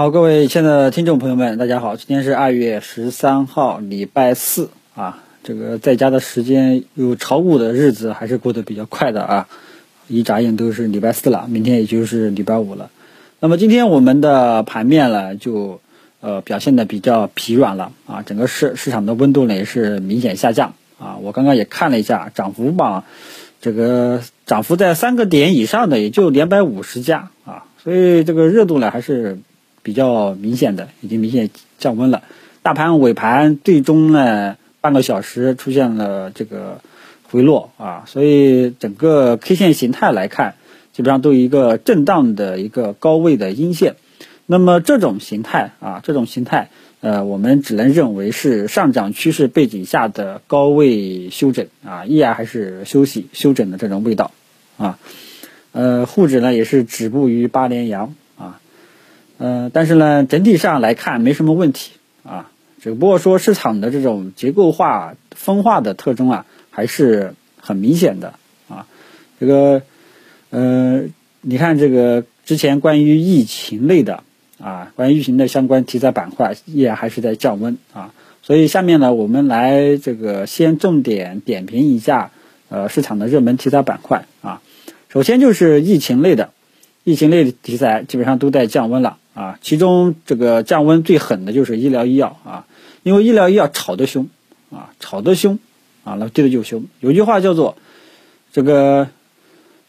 好，各位亲爱的听众朋友们，大家好，今天是二月十三号，礼拜四啊。这个在家的时间有炒股的日子还是过得比较快的啊，一眨眼都是礼拜四了，明天也就是礼拜五了。那么今天我们的盘面呢，就呃表现的比较疲软了啊，整个市市场的温度呢也是明显下降啊。我刚刚也看了一下涨幅榜，这个涨幅在三个点以上的也就两百五十家啊，所以这个热度呢还是。比较明显的，已经明显降温了。大盘尾盘最终呢，半个小时出现了这个回落啊，所以整个 K 线形态来看，基本上都一个震荡的一个高位的阴线。那么这种形态啊，这种形态，呃，我们只能认为是上涨趋势背景下的高位修整啊，依然还是休息休整的这种味道啊。呃，沪指呢也是止步于八连阳。嗯，但是呢，整体上来看没什么问题啊，只不过说市场的这种结构化分化的特征啊，还是很明显的啊。这个，呃，你看这个之前关于疫情类的啊，关于疫情的相关题材板块依然还是在降温啊。所以下面呢，我们来这个先重点点评一下呃市场的热门题材板块啊。首先就是疫情类的，疫情类的题材基本上都在降温了。啊，其中这个降温最狠的就是医疗医药啊，因为医疗医药炒得凶啊，炒得凶啊，那跌的就凶。有句话叫做“这个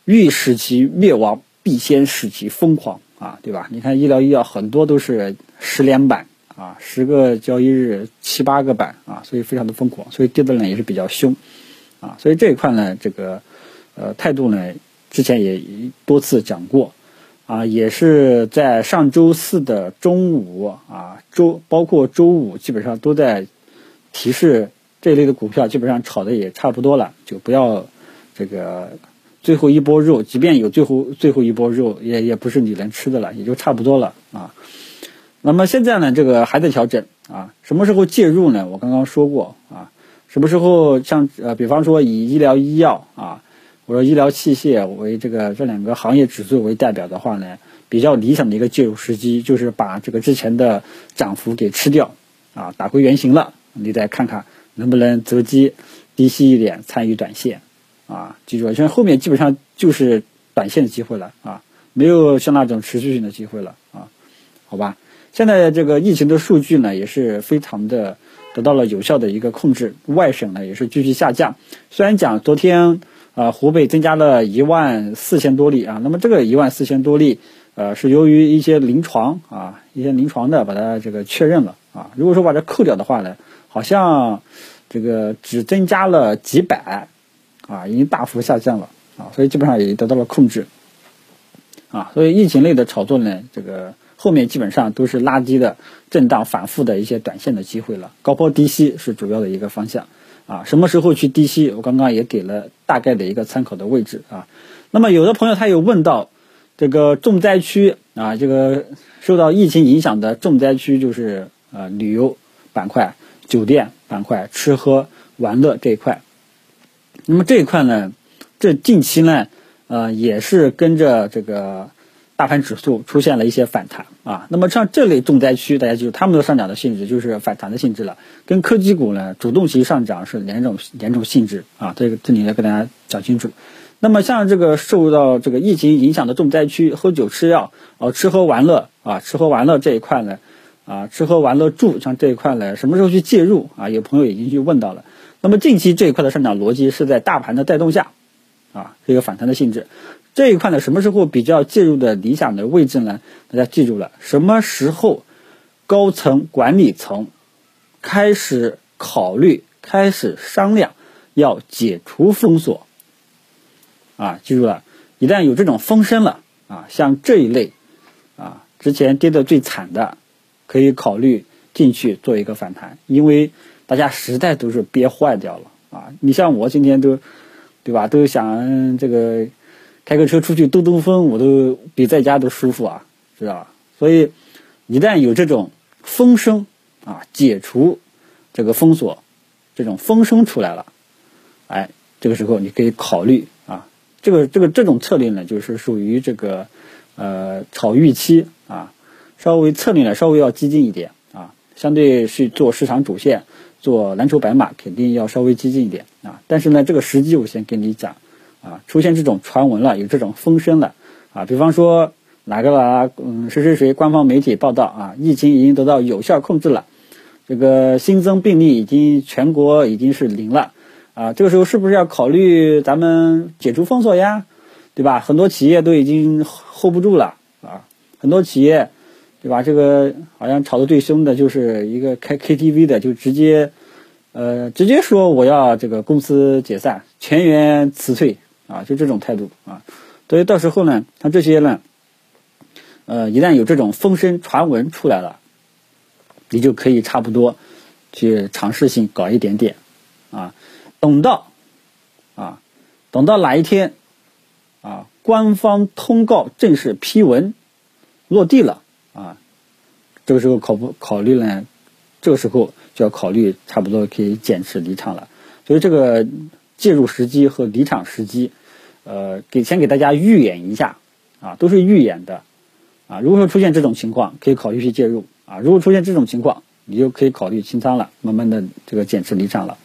欲使其灭亡，必先使其疯狂”啊，对吧？你看医疗医药很多都是十连板啊，十个交易日七八个板啊，所以非常的疯狂，所以跌的呢也是比较凶啊。所以这一块呢，这个呃态度呢，之前也多次讲过。啊，也是在上周四的中午啊，周包括周五，基本上都在提示这类的股票，基本上炒的也差不多了，就不要这个最后一波肉，即便有最后最后一波肉，也也不是你能吃的了，也就差不多了啊。那么现在呢，这个还在调整啊，什么时候介入呢？我刚刚说过啊，什么时候像呃，比方说以医疗医药啊。我说医疗器械为这个这两个行业指数为代表的话呢，比较理想的一个介入时机就是把这个之前的涨幅给吃掉，啊，打回原形了，你再看看能不能择机低吸一点参与短线，啊，记住，现在后面基本上就是短线的机会了啊，没有像那种持续性的机会了啊，好吧，现在这个疫情的数据呢也是非常的得到了有效的一个控制，外省呢也是继续下降，虽然讲昨天。啊，湖北增加了一万四千多例啊，那么这个一万四千多例，呃，是由于一些临床啊，一些临床的把它这个确认了啊。如果说把它扣掉的话呢，好像这个只增加了几百，啊，已经大幅下降了啊，所以基本上也得到了控制啊。所以疫情类的炒作呢，这个后面基本上都是拉低的震荡反复的一些短线的机会了，高抛低吸是主要的一个方向。啊，什么时候去低吸？我刚刚也给了大概的一个参考的位置啊。那么有的朋友他有问到，这个重灾区啊，这个受到疫情影响的重灾区就是呃旅游板块、酒店板块、吃喝玩乐这一块。那么这一块呢，这近期呢，呃也是跟着这个。大盘指数出现了一些反弹啊，那么像这类重灾区，大家记住，他们的上涨的性质就是反弹的性质了，跟科技股呢主动型上涨是两种两种性质啊，这个这里要跟大家讲清楚。那么像这个受到这个疫情影响的重灾区，喝酒吃药哦，吃喝玩乐啊，吃喝玩乐这一块呢，啊，吃喝玩乐住像这一块呢，什么时候去介入啊？有朋友已经去问到了。那么近期这一块的上涨逻辑是在大盘的带动下啊，这个反弹的性质。这一块呢，什么时候比较介入的理想的位置呢？大家记住了，什么时候高层管理层开始考虑、开始商量要解除封锁啊？记住了，一旦有这种风声了啊，像这一类啊，之前跌的最惨的，可以考虑进去做一个反弹，因为大家实在都是憋坏掉了啊！你像我今天都对吧，都想这个。开个车出去兜兜风，我都比在家都舒服啊，知道吧？所以一旦有这种风声啊，解除这个封锁，这种风声出来了，哎，这个时候你可以考虑啊，这个这个这种策略呢，就是属于这个呃炒预期啊，稍微策略呢稍微要激进一点，相对是做市场主线、做蓝筹白马肯定要稍微激进一点啊。但是呢，这个时机我先跟你讲啊，出现这种传闻了，有这种风声了啊，比方说哪个啦，嗯，谁谁谁官方媒体报道啊，疫情已经得到有效控制了，这个新增病例已经全国已经是零了啊，这个时候是不是要考虑咱们解除封锁呀？对吧？很多企业都已经 hold 不住了啊！很多企业，对吧？这个好像吵得最凶的就是一个开 KTV 的，就直接，呃，直接说我要这个公司解散，全员辞退啊！就这种态度啊！所以到时候呢，像这些呢，呃，一旦有这种风声传闻出来了，你就可以差不多去尝试性搞一点点啊，等到啊，等到哪一天。啊，官方通告正式批文落地了啊，这个时候考不考虑呢？这个时候就要考虑，差不多可以减持离场了。所以这个介入时机和离场时机，呃，给先给大家预演一下啊，都是预演的啊。如果说出现这种情况，可以考虑去介入啊；如果出现这种情况，你就可以考虑清仓了，慢慢的这个减持离场了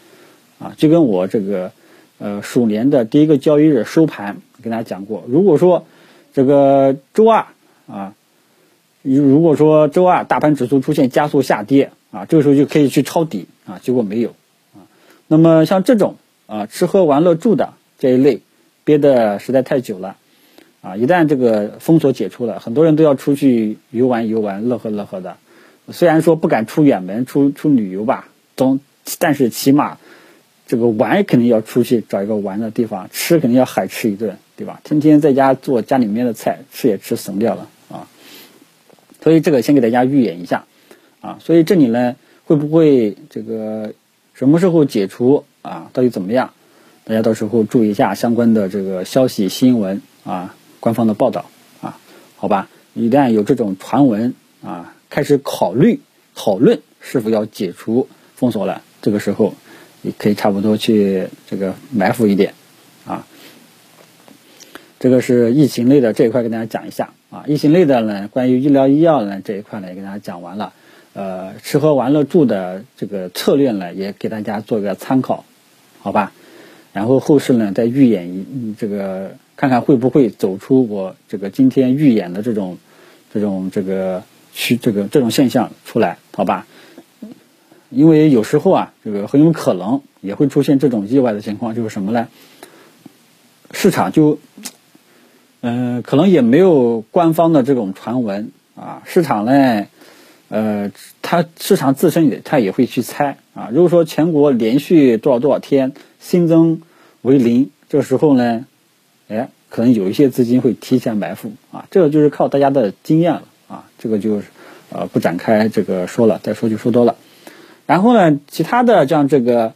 啊。就跟我这个呃鼠年的第一个交易日收盘。跟大家讲过，如果说这个周二啊，如果说周二大盘指数出现加速下跌啊，这个时候就可以去抄底啊，结果没有啊。那么像这种啊吃喝玩乐住的这一类，憋的实在太久了啊，一旦这个封锁解除了，很多人都要出去游玩游玩，乐呵乐呵的。虽然说不敢出远门出出旅游吧，总但是起码这个玩肯定要出去找一个玩的地方，吃肯定要海吃一顿。对吧？天天在家做家里面的菜，吃也吃怂掉了！所以这个先给大家预演一下啊。所以这里呢，会不会这个什么时候解除啊？到底怎么样？大家到时候注意一下相关的这个消息新闻啊，官方的报道啊，好吧？一旦有这种传闻啊，开始考虑讨论是否要解除封锁了，这个时候你可以差不多去这个埋伏一点啊。这个是疫情类的这一块，跟大家讲一下啊。疫情类的呢，关于医疗医药呢这一块呢，也给大家讲完了。呃，吃喝玩乐住的这个策略呢，也给大家做个参考，好吧？然后后市呢，再预演一这个，看看会不会走出我这个今天预演的这种这种这个区这个这种现象出来，好吧？因为有时候啊，这个很有可能也会出现这种意外的情况，就是什么呢？市场就。嗯，可能也没有官方的这种传闻啊。市场呢，呃，它市场自身也它也会去猜啊。如果说全国连续多少多少天新增为零，这时候呢，哎，可能有一些资金会提前埋伏啊。这个就是靠大家的经验了啊。这个就是呃不展开这个说了，再说就说多了。然后呢，其他的像这个。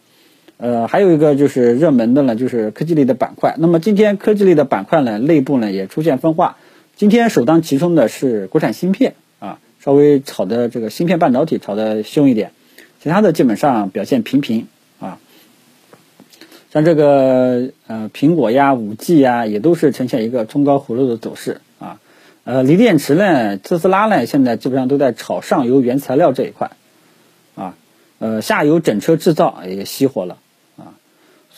呃，还有一个就是热门的呢，就是科技类的板块。那么今天科技类的板块呢，内部呢也出现分化。今天首当其冲的是国产芯片啊，稍微炒的这个芯片半导体炒的凶一点，其他的基本上表现平平啊。像这个呃苹果呀、五 G 呀，也都是呈现一个冲高回落的走势啊。呃，锂电池呢，特斯拉呢，现在基本上都在炒上游原材料这一块啊，呃，下游整车制造也熄火了。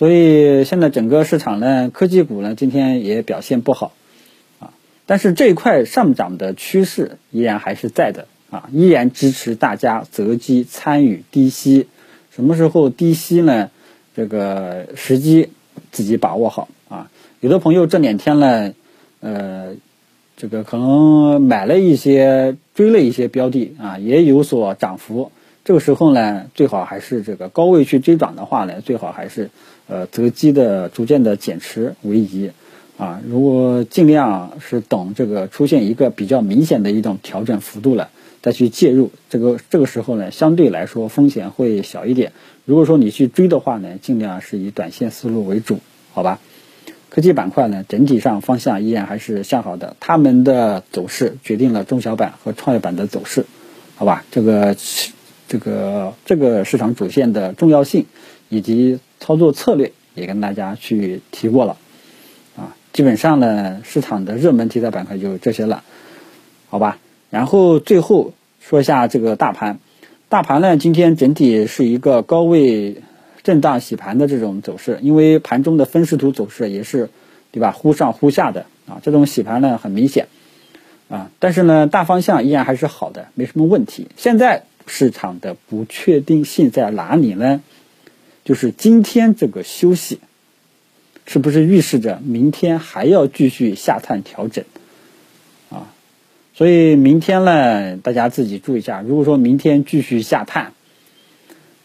所以现在整个市场呢，科技股呢今天也表现不好，啊，但是这一块上涨的趋势依然还是在的，啊，依然支持大家择机参与低吸，什么时候低吸呢？这个时机自己把握好啊。有的朋友这两天呢，呃，这个可能买了一些追了一些标的啊，也有所涨幅。这个时候呢，最好还是这个高位去追涨的话呢，最好还是呃择机的逐渐的减持为宜，啊，如果尽量是等这个出现一个比较明显的一种调整幅度了，再去介入，这个这个时候呢，相对来说风险会小一点。如果说你去追的话呢，尽量是以短线思路为主，好吧？科技板块呢，整体上方向依然还是向好的，他们的走势决定了中小板和创业板的走势，好吧？这个。这个这个市场主线的重要性以及操作策略也跟大家去提过了，啊，基本上呢，市场的热门题材板块就这些了，好吧？然后最后说一下这个大盘，大盘呢今天整体是一个高位震荡洗盘的这种走势，因为盘中的分时图走势也是，对吧？忽上忽下的啊，这种洗盘呢很明显啊，但是呢大方向依然还是好的，没什么问题。现在市场的不确定性在哪里呢？就是今天这个休息。是不是预示着明天还要继续下探调整啊？所以明天呢，大家自己注意一下。如果说明天继续下探，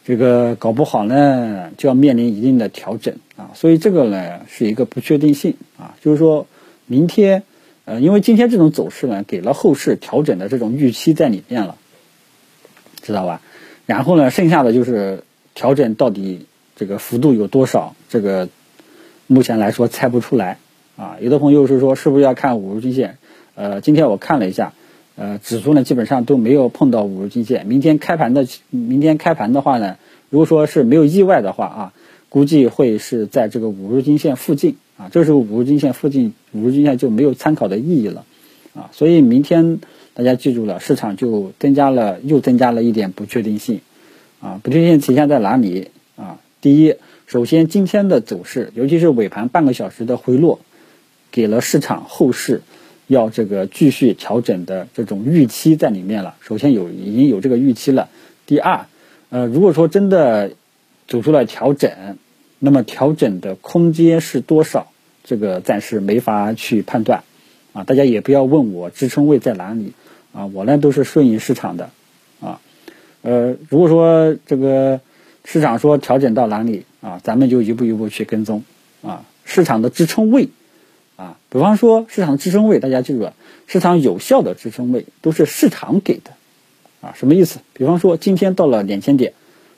这个搞不好呢，就要面临一定的调整啊。所以这个呢，是一个不确定性啊。就是说明天，呃，因为今天这种走势呢，给了后市调整的这种预期在里面了，知道吧？然后呢，剩下的就是调整到底这个幅度有多少，这个。目前来说猜不出来，啊，有的朋友是说是不是要看五日均线？呃，今天我看了一下，呃，指数呢基本上都没有碰到五日均线。明天开盘的，明天开盘的话呢，如果说是没有意外的话啊，估计会是在这个五日均线附近啊，这时候五日均线附近，五日均线就没有参考的意义了，啊，所以明天大家记住了，市场就增加了又增加了一点不确定性，啊，不确定性体现在哪里啊？第一。首先，今天的走势，尤其是尾盘半个小时的回落，给了市场后市要这个继续调整的这种预期在里面了。首先有已经有这个预期了。第二，呃，如果说真的走出了调整，那么调整的空间是多少？这个暂时没法去判断。啊，大家也不要问我支撑位在哪里。啊，我呢都是顺应市场的。啊，呃，如果说这个市场说调整到哪里？啊，咱们就一步一步去跟踪，啊，市场的支撑位，啊，比方说市场支撑位，大家记住了，市场有效的支撑位都是市场给的，啊，什么意思？比方说今天到了两千点，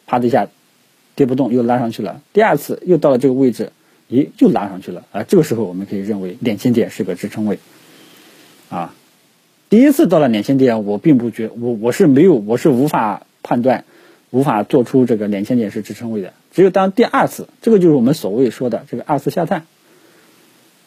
啪的一下跌不动，又拉上去了，第二次又到了这个位置，咦，又拉上去了，啊，这个时候我们可以认为两千点是个支撑位，啊，第一次到了两千点，我并不觉，我我是没有，我是无法判断。无法做出这个两千点是支撑位的，只有当第二次，这个就是我们所谓说的这个二次下探，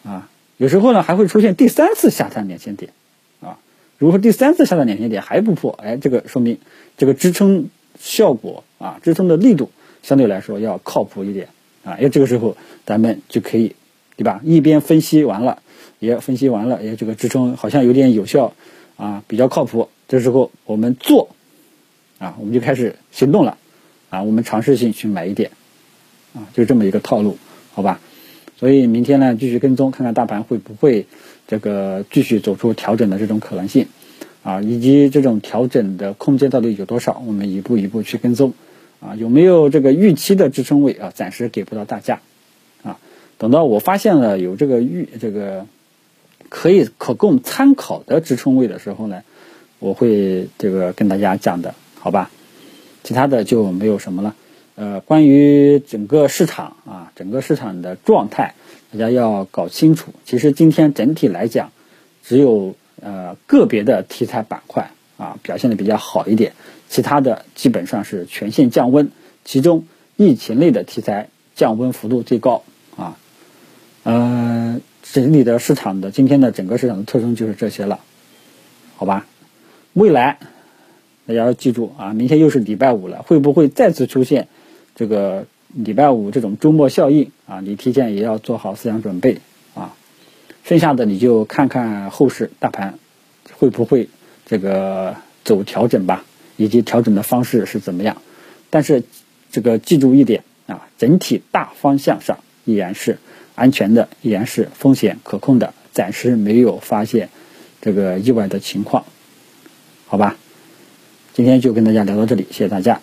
啊，有时候呢还会出现第三次下探两千点，啊，如果说第三次下探两千点还不破，哎，这个说明这个支撑效果啊，支撑的力度相对来说要靠谱一点，啊，因为这个时候咱们就可以，对吧？一边分析完了，也分析完了，也，这个支撑好像有点有效，啊，比较靠谱，这时候我们做。啊，我们就开始行动了，啊，我们尝试性去买一点，啊，就这么一个套路，好吧？所以明天呢，继续跟踪，看看大盘会不会这个继续走出调整的这种可能性，啊，以及这种调整的空间到底有多少，我们一步一步去跟踪，啊，有没有这个预期的支撑位啊？暂时给不到大家，啊，等到我发现了有这个预这个可以可供参考的支撑位的时候呢，我会这个跟大家讲的。好吧，其他的就没有什么了。呃，关于整个市场啊，整个市场的状态，大家要搞清楚。其实今天整体来讲，只有呃个别的题材板块啊表现的比较好一点，其他的基本上是全线降温。其中疫情类的题材降温幅度最高啊。呃，整体的市场的今天的整个市场的特征就是这些了，好吧？未来。大家要记住啊，明天又是礼拜五了，会不会再次出现这个礼拜五这种周末效应啊？你提前也要做好思想准备啊。剩下的你就看看后市大盘会不会这个走调整吧，以及调整的方式是怎么样。但是这个记住一点啊，整体大方向上依然是安全的，依然是风险可控的，暂时没有发现这个意外的情况，好吧？今天就跟大家聊到这里，谢谢大家。